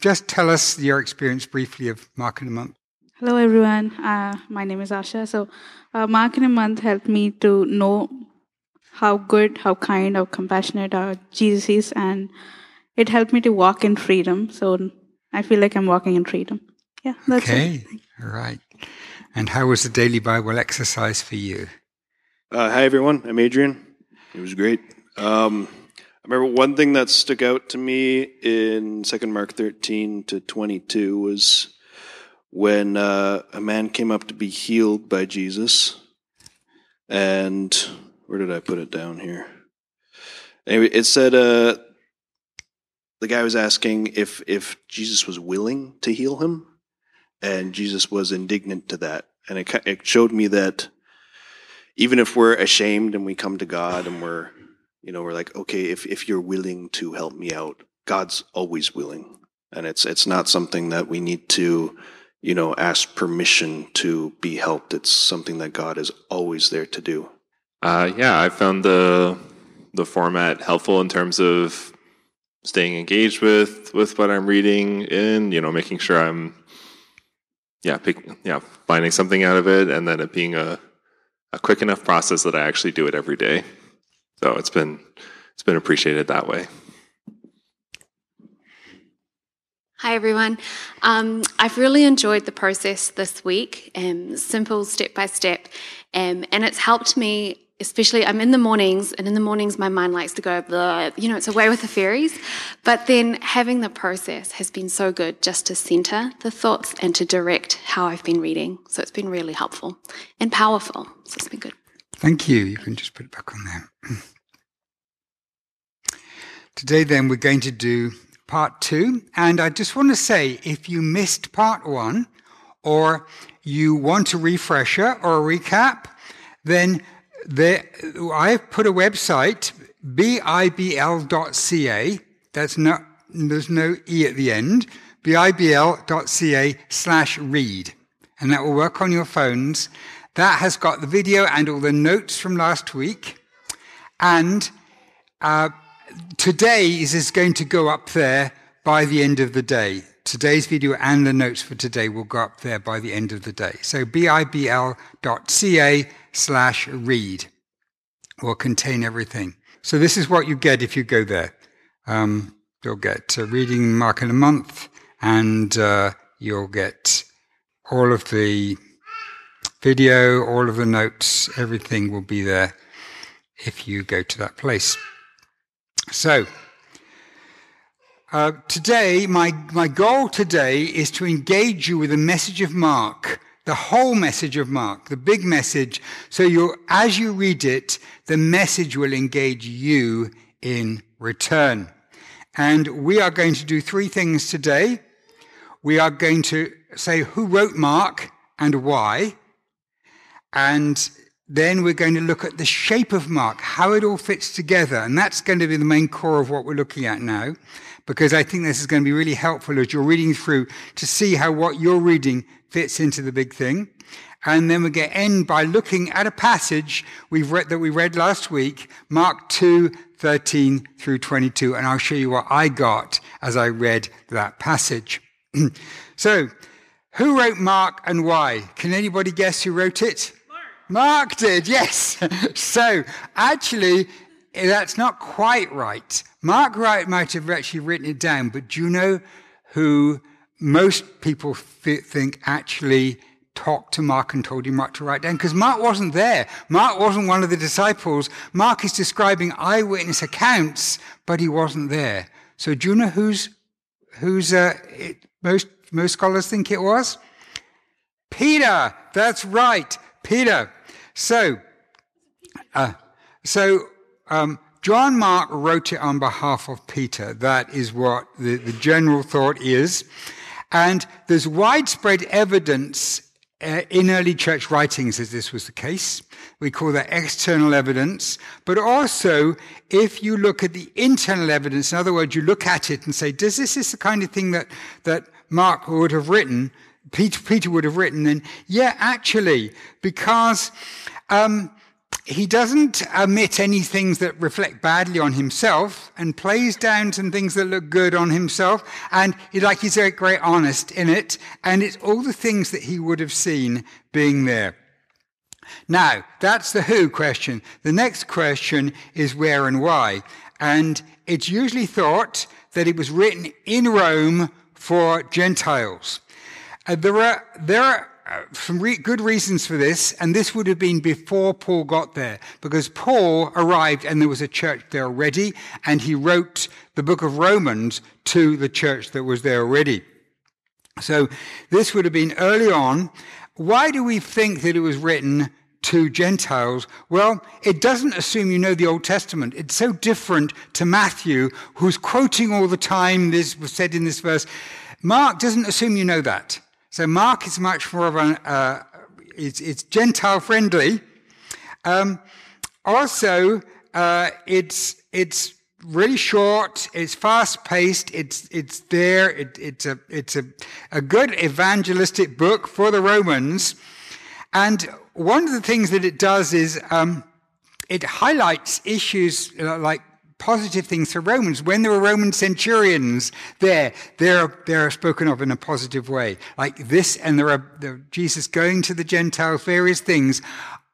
just tell us your experience briefly of Mark in a Month. Hello, everyone. Uh, my name is Asha. So, uh, Mark in a Month helped me to know how good, how kind, how compassionate our Jesus is, and it helped me to walk in freedom. So, I feel like I'm walking in freedom. Yeah, that's okay. it. All right. And how was the daily Bible exercise for you? Uh, hi, everyone. I'm Adrian. It was great. Um, I remember one thing that stuck out to me in Second Mark 13 to 22 was when uh, a man came up to be healed by Jesus. And where did I put it down here? Anyway, it said uh, the guy was asking if if Jesus was willing to heal him, and Jesus was indignant to that. And it it showed me that even if we're ashamed and we come to God and we're you know we're like okay if if you're willing to help me out, God's always willing, and it's it's not something that we need to you know ask permission to be helped. It's something that God is always there to do. Uh, yeah, I found the the format helpful in terms of staying engaged with with what I'm reading and you know making sure I'm yeah pick, yeah finding something out of it and then it being a a quick enough process that I actually do it every day. So it's been it's been appreciated that way. Hi, everyone. Um, I've really enjoyed the process this week, um, simple step by step, um, and it's helped me. Especially, I'm in the mornings, and in the mornings, my mind likes to go, blah, you know, it's away with the fairies. But then having the process has been so good just to center the thoughts and to direct how I've been reading. So it's been really helpful and powerful. So it's been good. Thank you. You can just put it back on there. Today, then, we're going to do part two. And I just want to say if you missed part one or you want a refresher or a recap, then there, I've put a website, bibl.ca. That's not, there's no E at the end. bibl.ca slash read. And that will work on your phones. That has got the video and all the notes from last week. And uh, today is, going to go up there by the end of the day. Today's video and the notes for today will go up there by the end of the day. So bibl.ca slash read will contain everything. So this is what you get if you go there. Um, you'll get a reading Mark in a month and uh, you'll get all of the video, all of the notes, everything will be there if you go to that place. So, uh, today, my, my goal today is to engage you with the message of Mark, the whole message of Mark, the big message. So you, as you read it, the message will engage you in return. And we are going to do three things today. We are going to say who wrote Mark and why. And then we're going to look at the shape of Mark, how it all fits together. And that's going to be the main core of what we're looking at now, because I think this is going to be really helpful as you're reading through to see how what you're reading fits into the big thing. And then we get end by looking at a passage we've read that we read last week, Mark 2, 13 through 22. And I'll show you what I got as I read that passage. so, who wrote Mark and why? Can anybody guess who wrote it? Mark did, yes. so actually, that's not quite right. Mark right might have actually written it down, but do you know who most people think actually talked to Mark and told him what to write down? Because Mark wasn't there. Mark wasn't one of the disciples. Mark is describing eyewitness accounts, but he wasn't there. So do you know who's, who's, uh, it, most, most scholars think it was? Peter. That's right. Peter. So, uh, so um, John Mark wrote it on behalf of Peter. That is what the, the general thought is. And there's widespread evidence uh, in early church writings that this was the case. We call that external evidence. But also, if you look at the internal evidence, in other words, you look at it and say, does this is the kind of thing that, that Mark would have written? Peter, Peter would have written, then yeah, actually, because um, he doesn't omit any things that reflect badly on himself and plays down some things that look good on himself. And he, like he's very, very honest in it. And it's all the things that he would have seen being there. Now, that's the who question. The next question is where and why. And it's usually thought that it was written in Rome for Gentiles. Uh, there are, there are uh, some re- good reasons for this, and this would have been before Paul got there, because Paul arrived and there was a church there already, and he wrote the book of Romans to the church that was there already. So this would have been early on. Why do we think that it was written to Gentiles? Well, it doesn't assume you know the Old Testament. It's so different to Matthew, who's quoting all the time, this was said in this verse. Mark doesn't assume you know that. So Mark is much more of an, uh, it's, it's Gentile friendly. Um, also, uh, it's, it's really short, it's fast paced, it's, it's there, it, it's, a, it's a, a good evangelistic book for the Romans. And one of the things that it does is um, it highlights issues like positive things for Romans. When there were Roman centurions there, they're, they're spoken of in a positive way. Like this, and there are Jesus going to the Gentiles, various things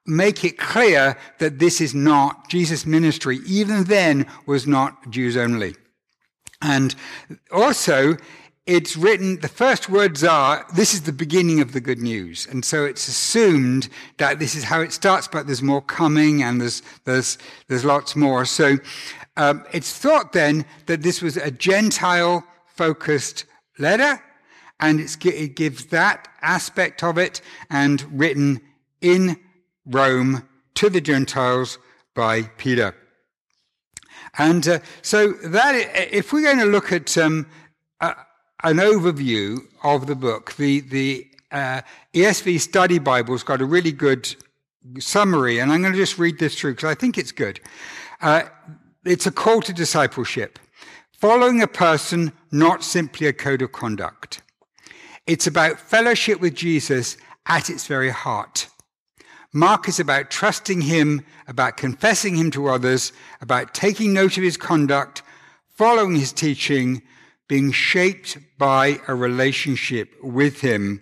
make it clear that this is not Jesus' ministry, even then was not Jews only. And also, it's written, the first words are, this is the beginning of the good news. And so it's assumed that this is how it starts, but there's more coming and there's, there's, there's lots more. So um, it's thought then that this was a Gentile focused letter, and it gives that aspect of it and written in Rome to the Gentiles by Peter. And uh, so that, if we're going to look at um, uh, an overview of the book, the, the uh, ESV Study Bible's got a really good summary, and I'm going to just read this through because I think it's good. It's a call to discipleship. Following a person, not simply a code of conduct. It's about fellowship with Jesus at its very heart. Mark is about trusting him, about confessing him to others, about taking note of his conduct, following his teaching, being shaped by a relationship with him.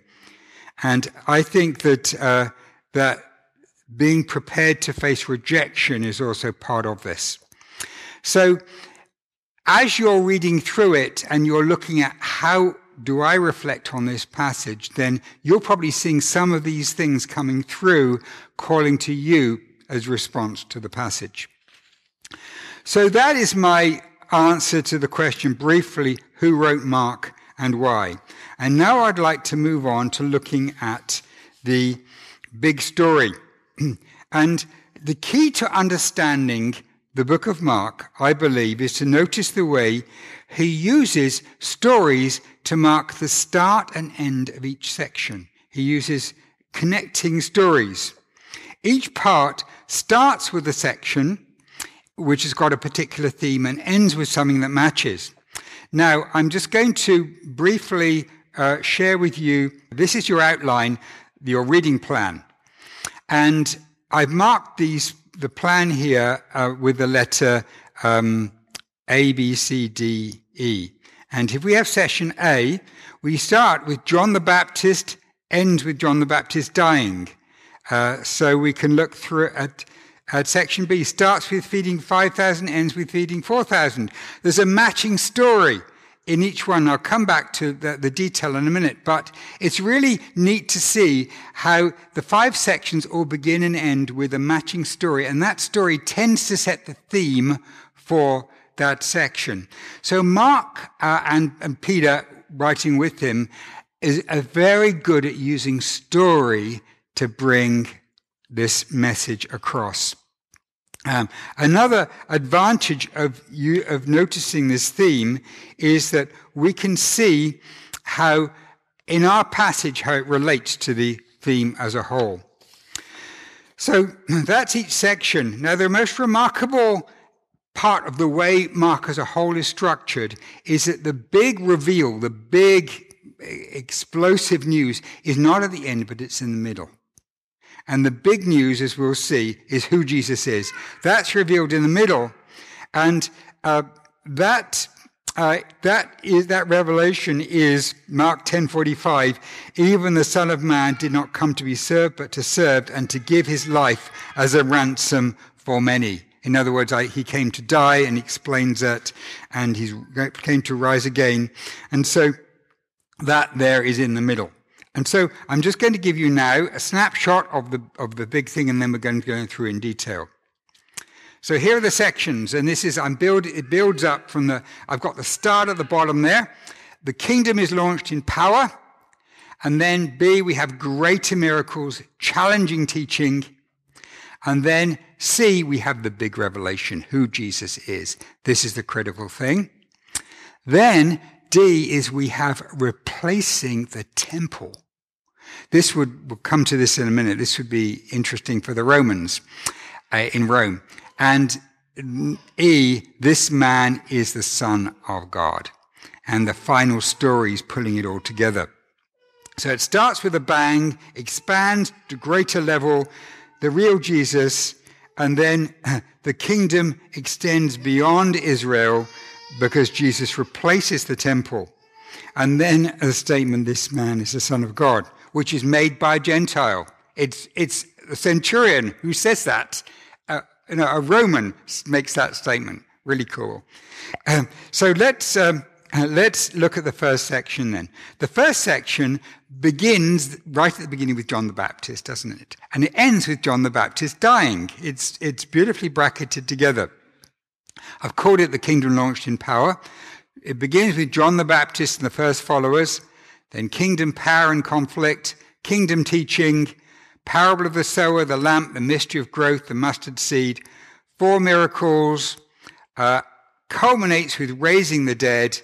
And I think that, uh, that being prepared to face rejection is also part of this. So as you're reading through it and you're looking at how do I reflect on this passage, then you're probably seeing some of these things coming through, calling to you as response to the passage. So that is my answer to the question briefly, who wrote Mark and why? And now I'd like to move on to looking at the big story. and the key to understanding the book of Mark, I believe, is to notice the way he uses stories to mark the start and end of each section. He uses connecting stories. Each part starts with a section which has got a particular theme and ends with something that matches. Now, I'm just going to briefly uh, share with you this is your outline, your reading plan. And I've marked these the plan here uh, with the letter um, A, B, C, D, E. And if we have session A, we start with John the Baptist, ends with John the Baptist dying. Uh, so we can look through at, at section B, starts with feeding 5,000, ends with feeding 4,000. There's a matching story in each one. I'll come back to the, the, detail in a minute, but it's really neat to see how the five sections all begin and end with a matching story, and that story tends to set the theme for that section. So Mark uh, and, and Peter, writing with him, is very good at using story to bring this message across. Um, another advantage of you of noticing this theme is that we can see how in our passage how it relates to the theme as a whole. So that's each section. Now the most remarkable part of the way Mark as a whole is structured is that the big reveal, the big explosive news is not at the end, but it's in the middle. And the big news, as we'll see, is who Jesus is. That's revealed in the middle. And uh, that uh, that is that revelation is Mark 10:45. Even the Son of Man did not come to be served, but to serve and to give his life as a ransom for many. In other words, I, he came to die, and he explains that, and he came to rise again. And so that there is in the middle. And so I'm just going to give you now a snapshot of the of the big thing, and then we're going to go through in detail. So here are the sections, and this is, I'm build, it builds up from the, I've got the start at the bottom there. The kingdom is launched in power. And then B, we have greater miracles, challenging teaching. And then C, we have the big revelation, who Jesus is. This is the critical thing. Then D is we have replacing the temple. This would, we'll come to this in a minute. This would be interesting for the Romans uh, in Rome. And E, this man is the Son of God. And the final story is pulling it all together. So it starts with a bang, expands to greater level, the real Jesus, and then the kingdom extends beyond Israel because Jesus replaces the temple. And then a statement, this man is the Son of God, which is made by a Gentile. It's, it's the centurion who says that you know, a Roman makes that statement. Really cool. Um, so let's um, uh, let's look at the first section then. The first section begins right at the beginning with John the Baptist, doesn't it? And it ends with John the Baptist dying. It's it's beautifully bracketed together. I've called it the kingdom launched in power. It begins with John the Baptist and the first followers, then kingdom power and conflict, kingdom teaching, parable of the sower, the lamp, the mystery of growth, the mustard seed, four miracles, uh, culminates with raising the dead,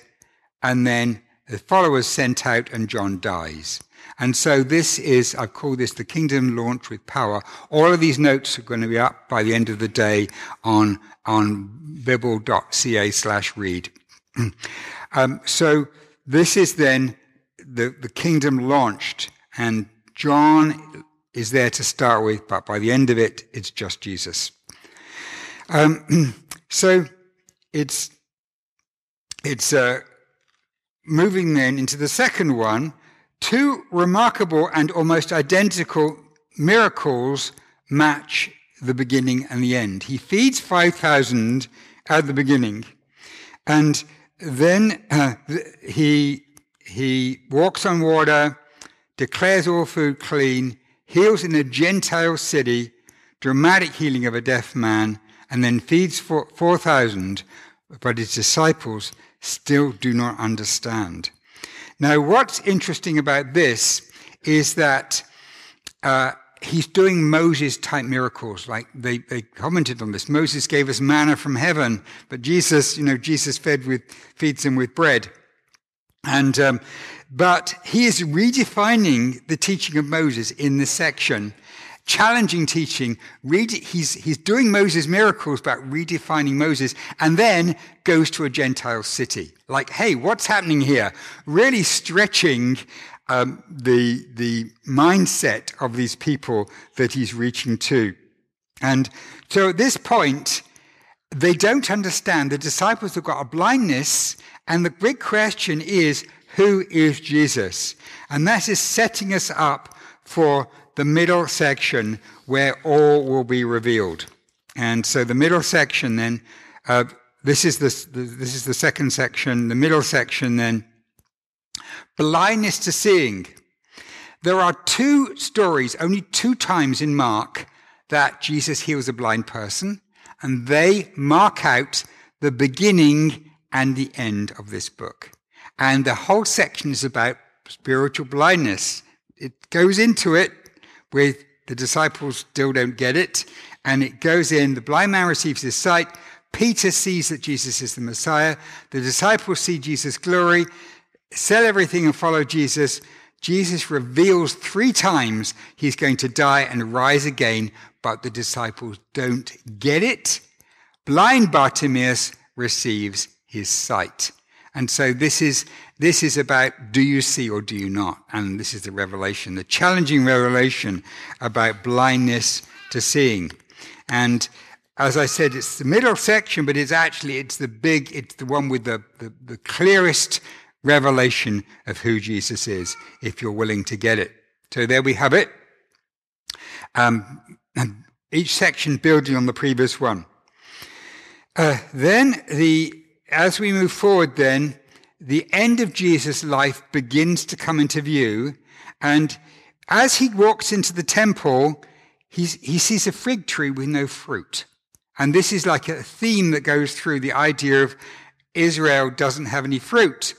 and then the followers sent out and John dies. And so this is, I call this the kingdom launch with power. All of these notes are going to be up by the end of the day on, on bibl.ca slash read. um, so this is then the, the kingdom launched and John is there to start with, but by the end of it, it's just Jesus. Um, so it's it's uh, moving then into the second one. Two remarkable and almost identical miracles match the beginning and the end. He feeds 5,000 at the beginning, and then uh, he, he walks on water, declares all food clean, heals in a Gentile city, dramatic healing of a deaf man, and then feeds 4,000, but his disciples still do not understand. Now, what's interesting about this is that uh, he's doing Moses type miracles. Like they, they commented on this. Moses gave us manna from heaven, but Jesus, you know, Jesus fed with, feeds them with bread. And um, but he is redefining the teaching of Moses in this section, challenging teaching. he's, he's doing Moses' miracles, but redefining Moses, and then goes to a Gentile city. Like, hey, what's happening here? Really stretching um, the, the mindset of these people that he's reaching to. And so at this point, they don't understand. The disciples have got a blindness, and the big question is, who is Jesus? And that is setting us up for the middle section where all will be revealed. And so the middle section then, uh, this is the, this is the second section. The middle section then, blindness to seeing. There are two stories, only two times in Mark, that Jesus heals a blind person, and they mark out the beginning and the end of this book. And the whole section is about spiritual blindness. It goes into it with the disciples still don't get it. And it goes in, the blind man receives his sight. Peter sees that Jesus is the Messiah. The disciples see Jesus' glory, sell everything and follow Jesus. Jesus reveals three times he's going to die and rise again, but the disciples don't get it. Blind Bartimaeus receives his sight. And so this is, this is about do you see or do you not? And this is the revelation, the challenging revelation about blindness to seeing. And as I said, it's the middle section, but it's actually, it's the big, it's the one with the, the, the clearest revelation of who Jesus is, if you're willing to get it. So there we have it. Um, each section building on the previous one. Uh, then the as we move forward, then the end of Jesus' life begins to come into view, and as he walks into the temple, he's, he sees a fig tree with no fruit. And this is like a theme that goes through the idea of Israel doesn't have any fruit.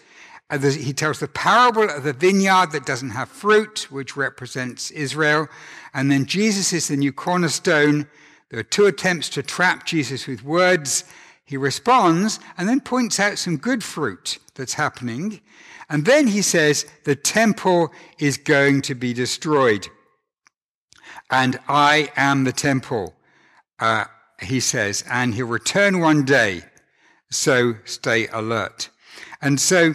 He tells the parable of the vineyard that doesn't have fruit, which represents Israel. And then Jesus is the new cornerstone. There are two attempts to trap Jesus with words. He responds and then points out some good fruit that's happening. And then he says, the temple is going to be destroyed. And I am the temple, uh, he says, and he'll return one day. So stay alert. And so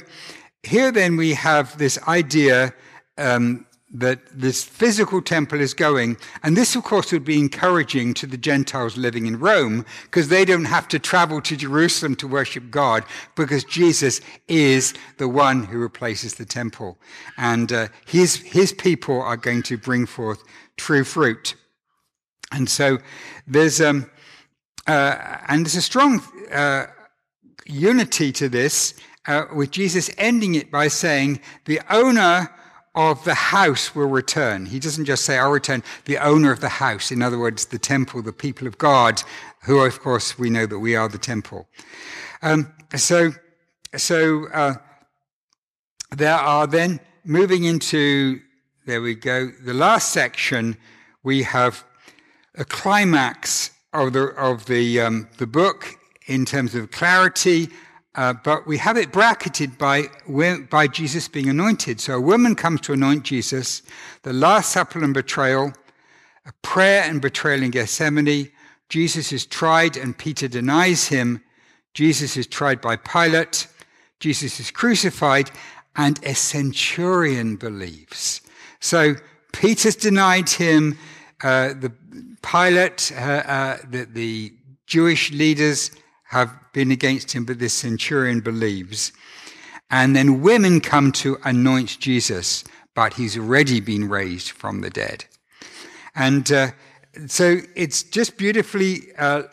here then we have this idea um, that this physical temple is going. And this, of course, would be encouraging to the Gentiles living in Rome because they don't have to travel to Jerusalem to worship God because Jesus is the one who replaces the temple. And uh, his, his people are going to bring forth true fruit. And so there's, um, uh, and there's a strong uh, unity to this uh, with Jesus ending it by saying, the owner of the house will return. He doesn't just say, I'll return, the owner of the house. In other words, the temple, the people of God, who, of course, we know that we are the temple. Um, so, so, uh, there are then moving into, there we go, the last section, we have a climax of the, of the, um, the book in terms of clarity uh, but we have it bracketed by, by Jesus being anointed. So a woman comes to anoint Jesus, the Last Supper and betrayal, a prayer and betrayal in Gethsemane. Jesus is tried and Peter denies him. Jesus is tried by Pilate. Jesus is crucified and a centurion believes. So Peter's denied him. Uh, the Pilate, uh, uh, the, the Jewish leaders have been against him, but this centurion believes. And then women come to anoint Jesus, but he's already been raised from the dead. And uh, so it's just beautifully uh,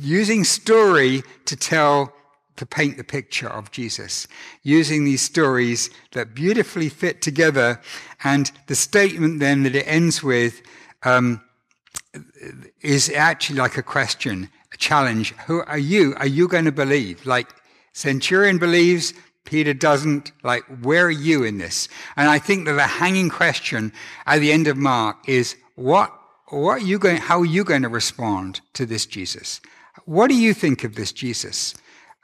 using story to tell, to paint the picture of Jesus, using these stories that beautifully fit together. And the statement then that it ends with um, is actually like a question challenge. Who are you? Are you going to believe? Like Centurion believes, Peter doesn't. Like, where are you in this? And I think that the hanging question at the end of Mark is, what, what are you going, how are you going to respond to this Jesus? What do you think of this Jesus?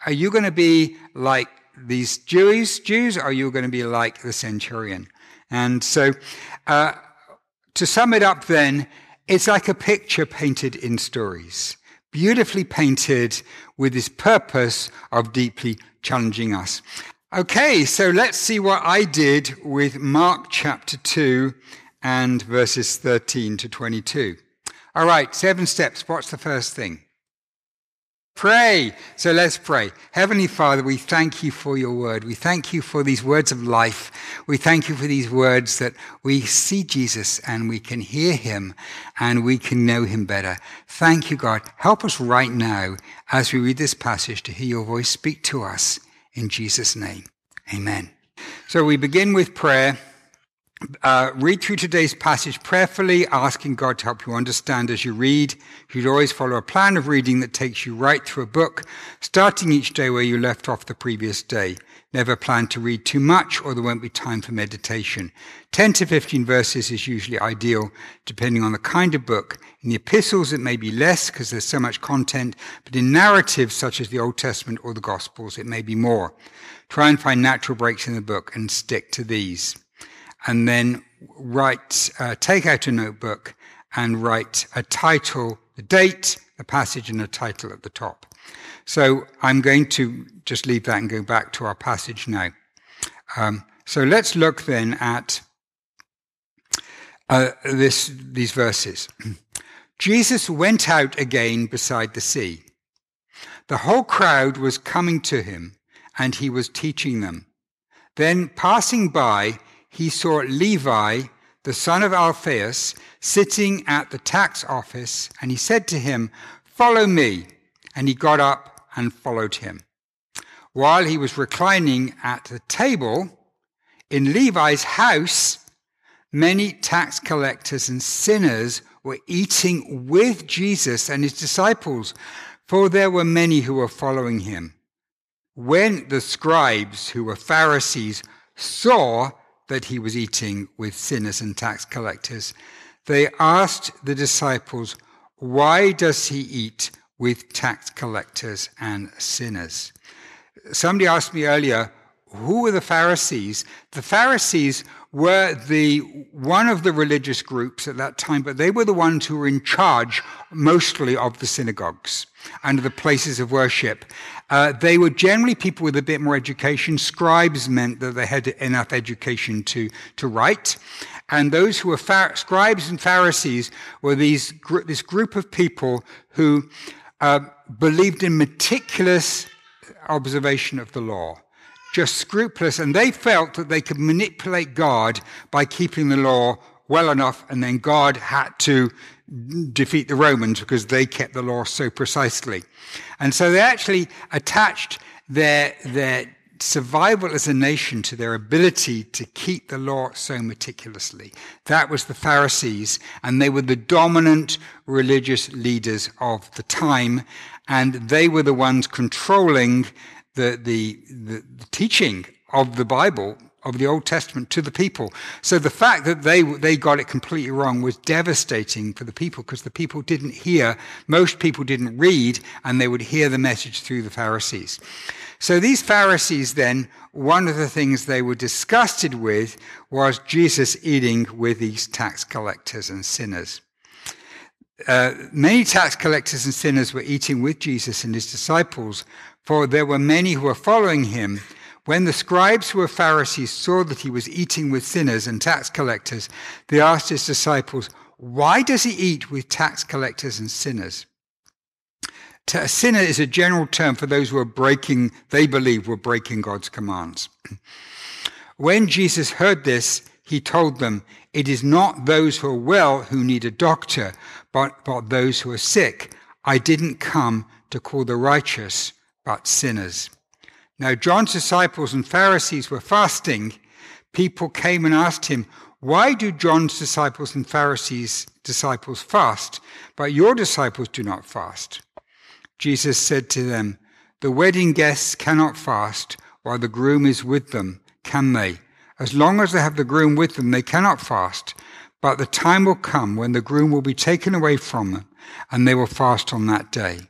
Are you going to be like these Jews, Jews, or are you going to be like the centurion? And so, uh, to sum it up then, it's like a picture painted in stories beautifully painted with this purpose of deeply challenging us. Okay, so let's see what I did with Mark chapter 2 and verses 13 to 22. All right, seven steps. What's the first thing? Pray. So let's pray. Heavenly Father, we thank you for your word. We thank you for these words of life. We thank you for these words that we see Jesus and we can hear him and we can know him better. Thank you, God. Help us right now as we read this passage to hear your voice speak to us in Jesus' name. Amen. So we begin with prayer. Uh, read through today's passage prayerfully, asking God to help you understand as you read. You should always follow a plan of reading that takes you right through a book, starting each day where you left off the previous day. Never plan to read too much or there won't be time for meditation. 10 to 15 verses is usually ideal, depending on the kind of book. In the epistles, it may be less because there's so much content, but in narratives such as the Old Testament or the Gospels, it may be more. Try and find natural breaks in the book and stick to these and then write, uh, take out a notebook and write a title, a date, a passage, and a title at the top. So I'm going to just leave that and go back to our passage now. Um, so let's look then at uh, this, these verses. Jesus went out again beside the sea. The whole crowd was coming to him, and he was teaching them. Then, passing by, he saw Levi, the son of Alphaeus, sitting at the tax office, and he said to him, Follow me. And he got up and followed him. While he was reclining at the table in Levi's house, many tax collectors and sinners were eating with Jesus and his disciples, for there were many who were following him. When the scribes, who were Pharisees, saw that he was eating with sinners and tax collectors, they asked the disciples, Why does he eat with tax collectors and sinners? Somebody asked me earlier, who were the Pharisees? The Pharisees were the one of the religious groups at that time, but they were the ones who were in charge mostly of the synagogues and the places of worship. Uh, they were generally people with a bit more education. Scribes meant that they had enough education to, to write. And those who were phar- scribes and Pharisees were these gr- this group of people who uh, believed in meticulous observation of the law just scrupulous, and they felt that they could manipulate God by keeping the law well enough, and then God had to defeat the Romans because they kept the law so precisely. And so they actually attached their, their survival as a nation to their ability to keep the law so meticulously. That was the Pharisees, and they were the dominant religious leaders of the time, and they were the ones controlling the, the, the, the teaching of the Bible, of the Old Testament to the people. So the fact that they, they got it completely wrong was devastating for the people because the people didn't hear, most people didn't read, and they would hear the message through the Pharisees. So these Pharisees then, one of the things they were disgusted with was Jesus eating with these tax collectors and sinners. Uh, many tax collectors and sinners were eating with Jesus and his disciples, for there were many who were following him. When the scribes who were Pharisees saw that he was eating with sinners and tax collectors, they asked his disciples, Why does he eat with tax collectors and sinners? A sinner is a general term for those who are breaking, they believe, were breaking God's commands. When Jesus heard this, he told them, It is not those who are well who need a doctor, but, but those who are sick. I didn't come to call the righteous, but sinners. Now, John's disciples and Pharisees were fasting. People came and asked him, Why do John's disciples and Pharisees' disciples fast, but your disciples do not fast? Jesus said to them, The wedding guests cannot fast while the groom is with them, can they? As long as they have the groom with them, they cannot fast. But the time will come when the groom will be taken away from them, and they will fast on that day.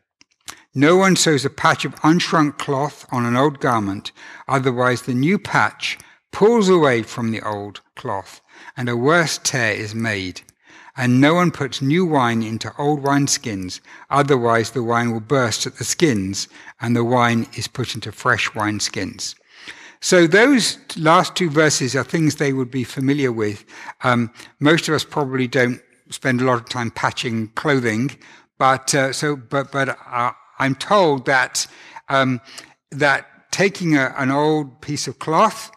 No one sews a patch of unshrunk cloth on an old garment, otherwise the new patch pulls away from the old cloth, and a worse tear is made. And no one puts new wine into old wineskins, otherwise the wine will burst at the skins, and the wine is put into fresh wineskins. So those last two verses are things they would be familiar with. Um, most of us probably don't spend a lot of time patching clothing, but uh, so but but uh, I'm told that um, that taking a, an old piece of cloth,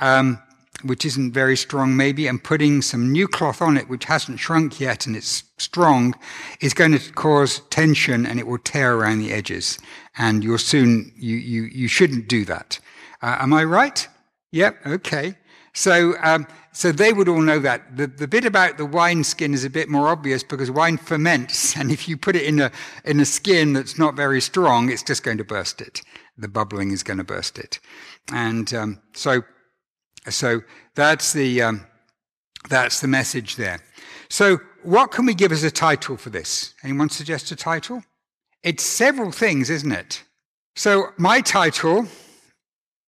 um, which isn't very strong maybe, and putting some new cloth on it, which hasn't shrunk yet and it's strong, is going to cause tension and it will tear around the edges. And you'll soon, you, you, you shouldn't do that. Uh, am I right? Yep, okay. So, um, so they would all know that. The, the bit about the wine skin is a bit more obvious because wine ferments, and if you put it in a, in a skin that's not very strong, it's just going to burst it. The bubbling is going to burst it. And um, so, so that's the, um, that's the message there. So, what can we give as a title for this? Anyone suggest a title? It's several things, isn't it? So, my title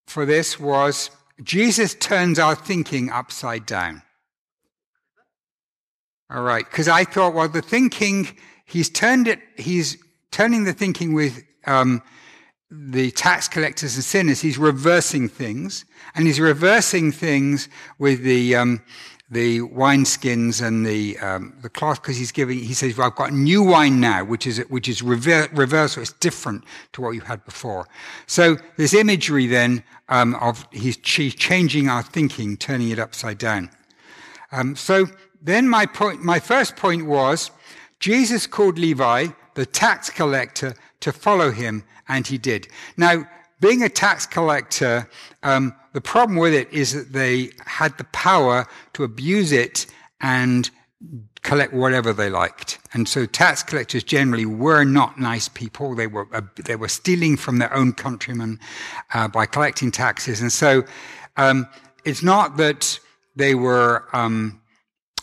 for this was Jesus turns our thinking upside down. All right, because I thought, well, the thinking, he's turned it, he's turning the thinking with um, the tax collectors and sinners, he's reversing things, and he's reversing things with the um, the wineskins and the um, the cloth because he's giving. He says, well, "I've got new wine now, which is which is rever- reversal. It's different to what you had before." So this imagery then um, of he's ch- changing our thinking, turning it upside down. Um, so then my point, my first point was, Jesus called Levi the tax collector to follow him and he did. Now, being a tax collector, um, the problem with it is that they had the power to abuse it and collect whatever they liked. And so tax collectors generally were not nice people. They were, uh, they were stealing from their own countrymen uh, by collecting taxes. And so um, it's not that they were, um,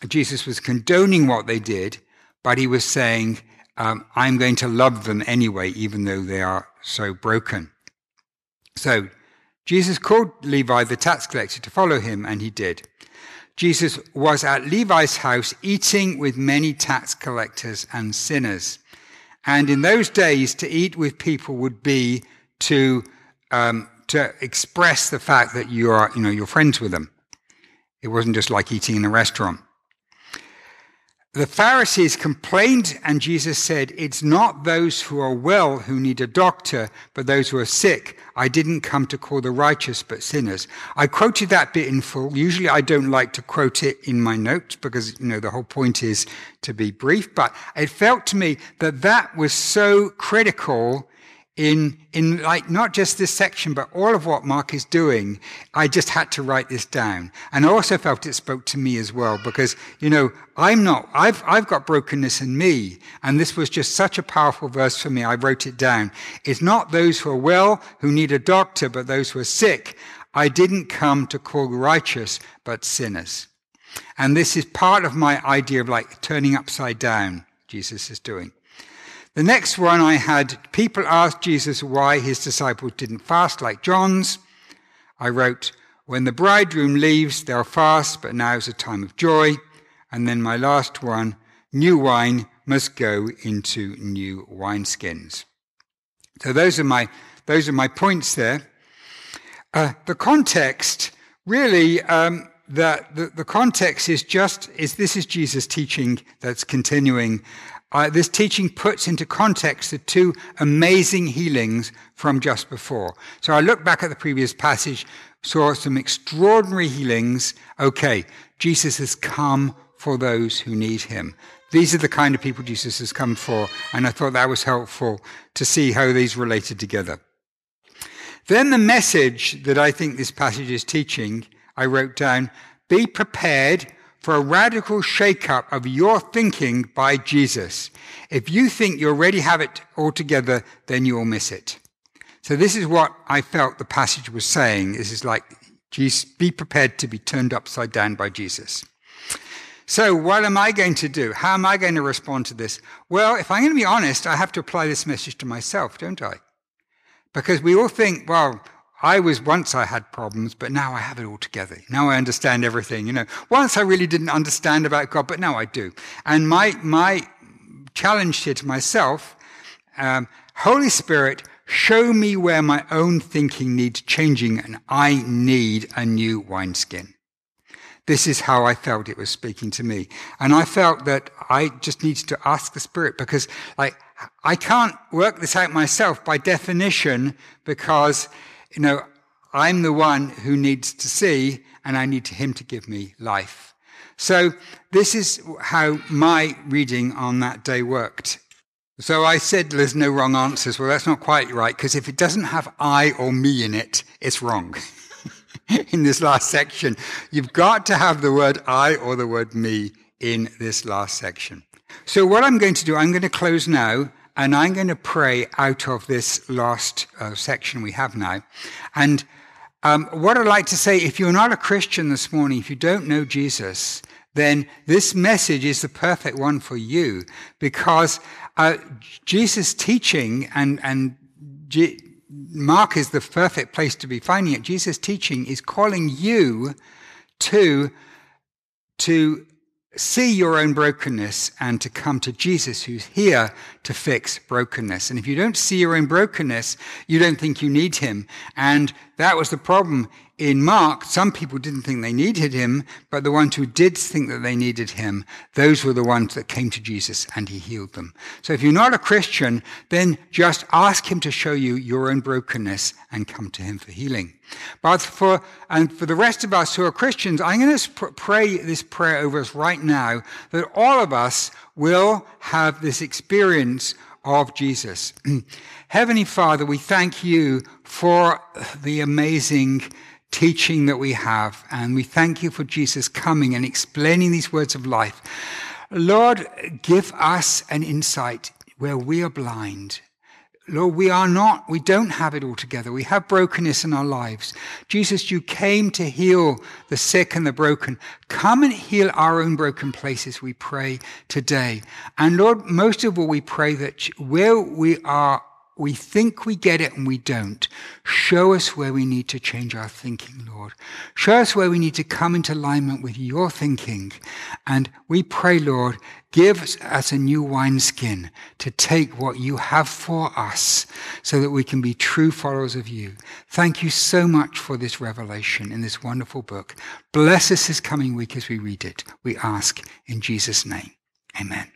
Jesus was condoning what they did, but he was saying, um, I'm going to love them anyway, even though they are so broken. So Jesus called Levi the tax collector to follow him, and he did. Jesus was at Levi's house eating with many tax collectors and sinners. And in those days, to eat with people would be to, um, to express the fact that you are, you know, you're friends with them. It wasn't just like eating in a restaurant. The Pharisees complained, and Jesus said, It's not those who are well who need a doctor, but those who are sick. I didn't come to call the righteous, but sinners. I quoted that bit in full. Usually I don't like to quote it in my notes because, you know, the whole point is to be brief, but it felt to me that that was so critical in, in like not just this section, but all of what Mark is doing, I just had to write this down. And I also felt it spoke to me as well, because, you know, I'm not, I've, I've got brokenness in me. And this was just such a powerful verse for me. I wrote it down. It's not those who are well who need a doctor, but those who are sick. I didn't come to call righteous, but sinners. And this is part of my idea of like turning upside down, Jesus is doing. The next one I had people asked Jesus why his disciples didn't fast like John's. I wrote, When the bridegroom leaves, they'll fast, but now is a time of joy. And then my last one, new wine must go into new wineskins. So those are my, those are my points there. Uh, the context, really, um, the, the, the, context is just, is this is Jesus' teaching that's continuing uh, this teaching puts into context the two amazing healings from just before. So I look back at the previous passage, saw some extraordinary healings. Okay, Jesus has come for those who need him. These are the kind of people Jesus has come for, and I thought that was helpful to see how these related together. Then the message that I think this passage is teaching, I wrote down, be prepared for a radical shake-up of your thinking by Jesus. If you think you already have it all together, then you will miss it. So this is what I felt the passage was saying. This is like, Jesus, be prepared to be turned upside down by Jesus. So what am I going to do? How am I going to respond to this? Well, if I'm going to be honest, I have to apply this message to myself, don't I? Because we all think, well, I was once I had problems, but now I have it all together. Now I understand everything. You know, once I really didn't understand about God, but now I do. And my my challenge here to myself, um, Holy Spirit, show me where my own thinking needs changing, and I need a new wineskin. This is how I felt it was speaking to me, and I felt that I just needed to ask the Spirit because, like, I can't work this out myself by definition because you know, I'm the one who needs to see, and I need him to give me life. So this is how my reading on that day worked. So I said there's no wrong answers. Well, that's not quite right, because if it doesn't have I or me in it, it's wrong. in this last section, you've got to have the word I or the word me in this last section. So what I'm going to do, I'm going to close now and I'm going to pray out of this last uh, section we have now. And um, what I'd like to say, if you're not a Christian this morning, if you don't know Jesus, then this message is the perfect one for you because uh, Jesus' teaching and, and G- Mark is the perfect place to be finding it. Jesus' teaching is calling you to, to see your own brokenness and to come to Jesus who's here to fix brokenness. And if you don't see your own brokenness, you don't think you need him. And that was the problem in Mark. Some people didn't think they needed him, but the ones who did think that they needed him, those were the ones that came to Jesus and he healed them. So if you're not a Christian, then just ask him to show you your own brokenness and come to him for healing. But for, and for the rest of us who are Christians, I'm going to pray this prayer over us right now that all of us will have this experience of Jesus. Heavenly Father, we thank you for the amazing teaching that we have, and we thank you for Jesus coming and explaining these words of life. Lord, give us an insight where we are blind Lord, we are not, we don't have it all together. We have brokenness in our lives. Jesus, you came to heal the sick and the broken. Come and heal our own broken places, we pray today. And Lord, most of all, we pray that where we are we think we get it and we don't. Show us where we need to change our thinking, Lord. Show us where we need to come into alignment with your thinking. And we pray, Lord, give us a new wineskin to take what you have for us so that we can be true followers of you. Thank you so much for this revelation in this wonderful book. Bless us this coming week as we read it. We ask in Jesus' name. Amen.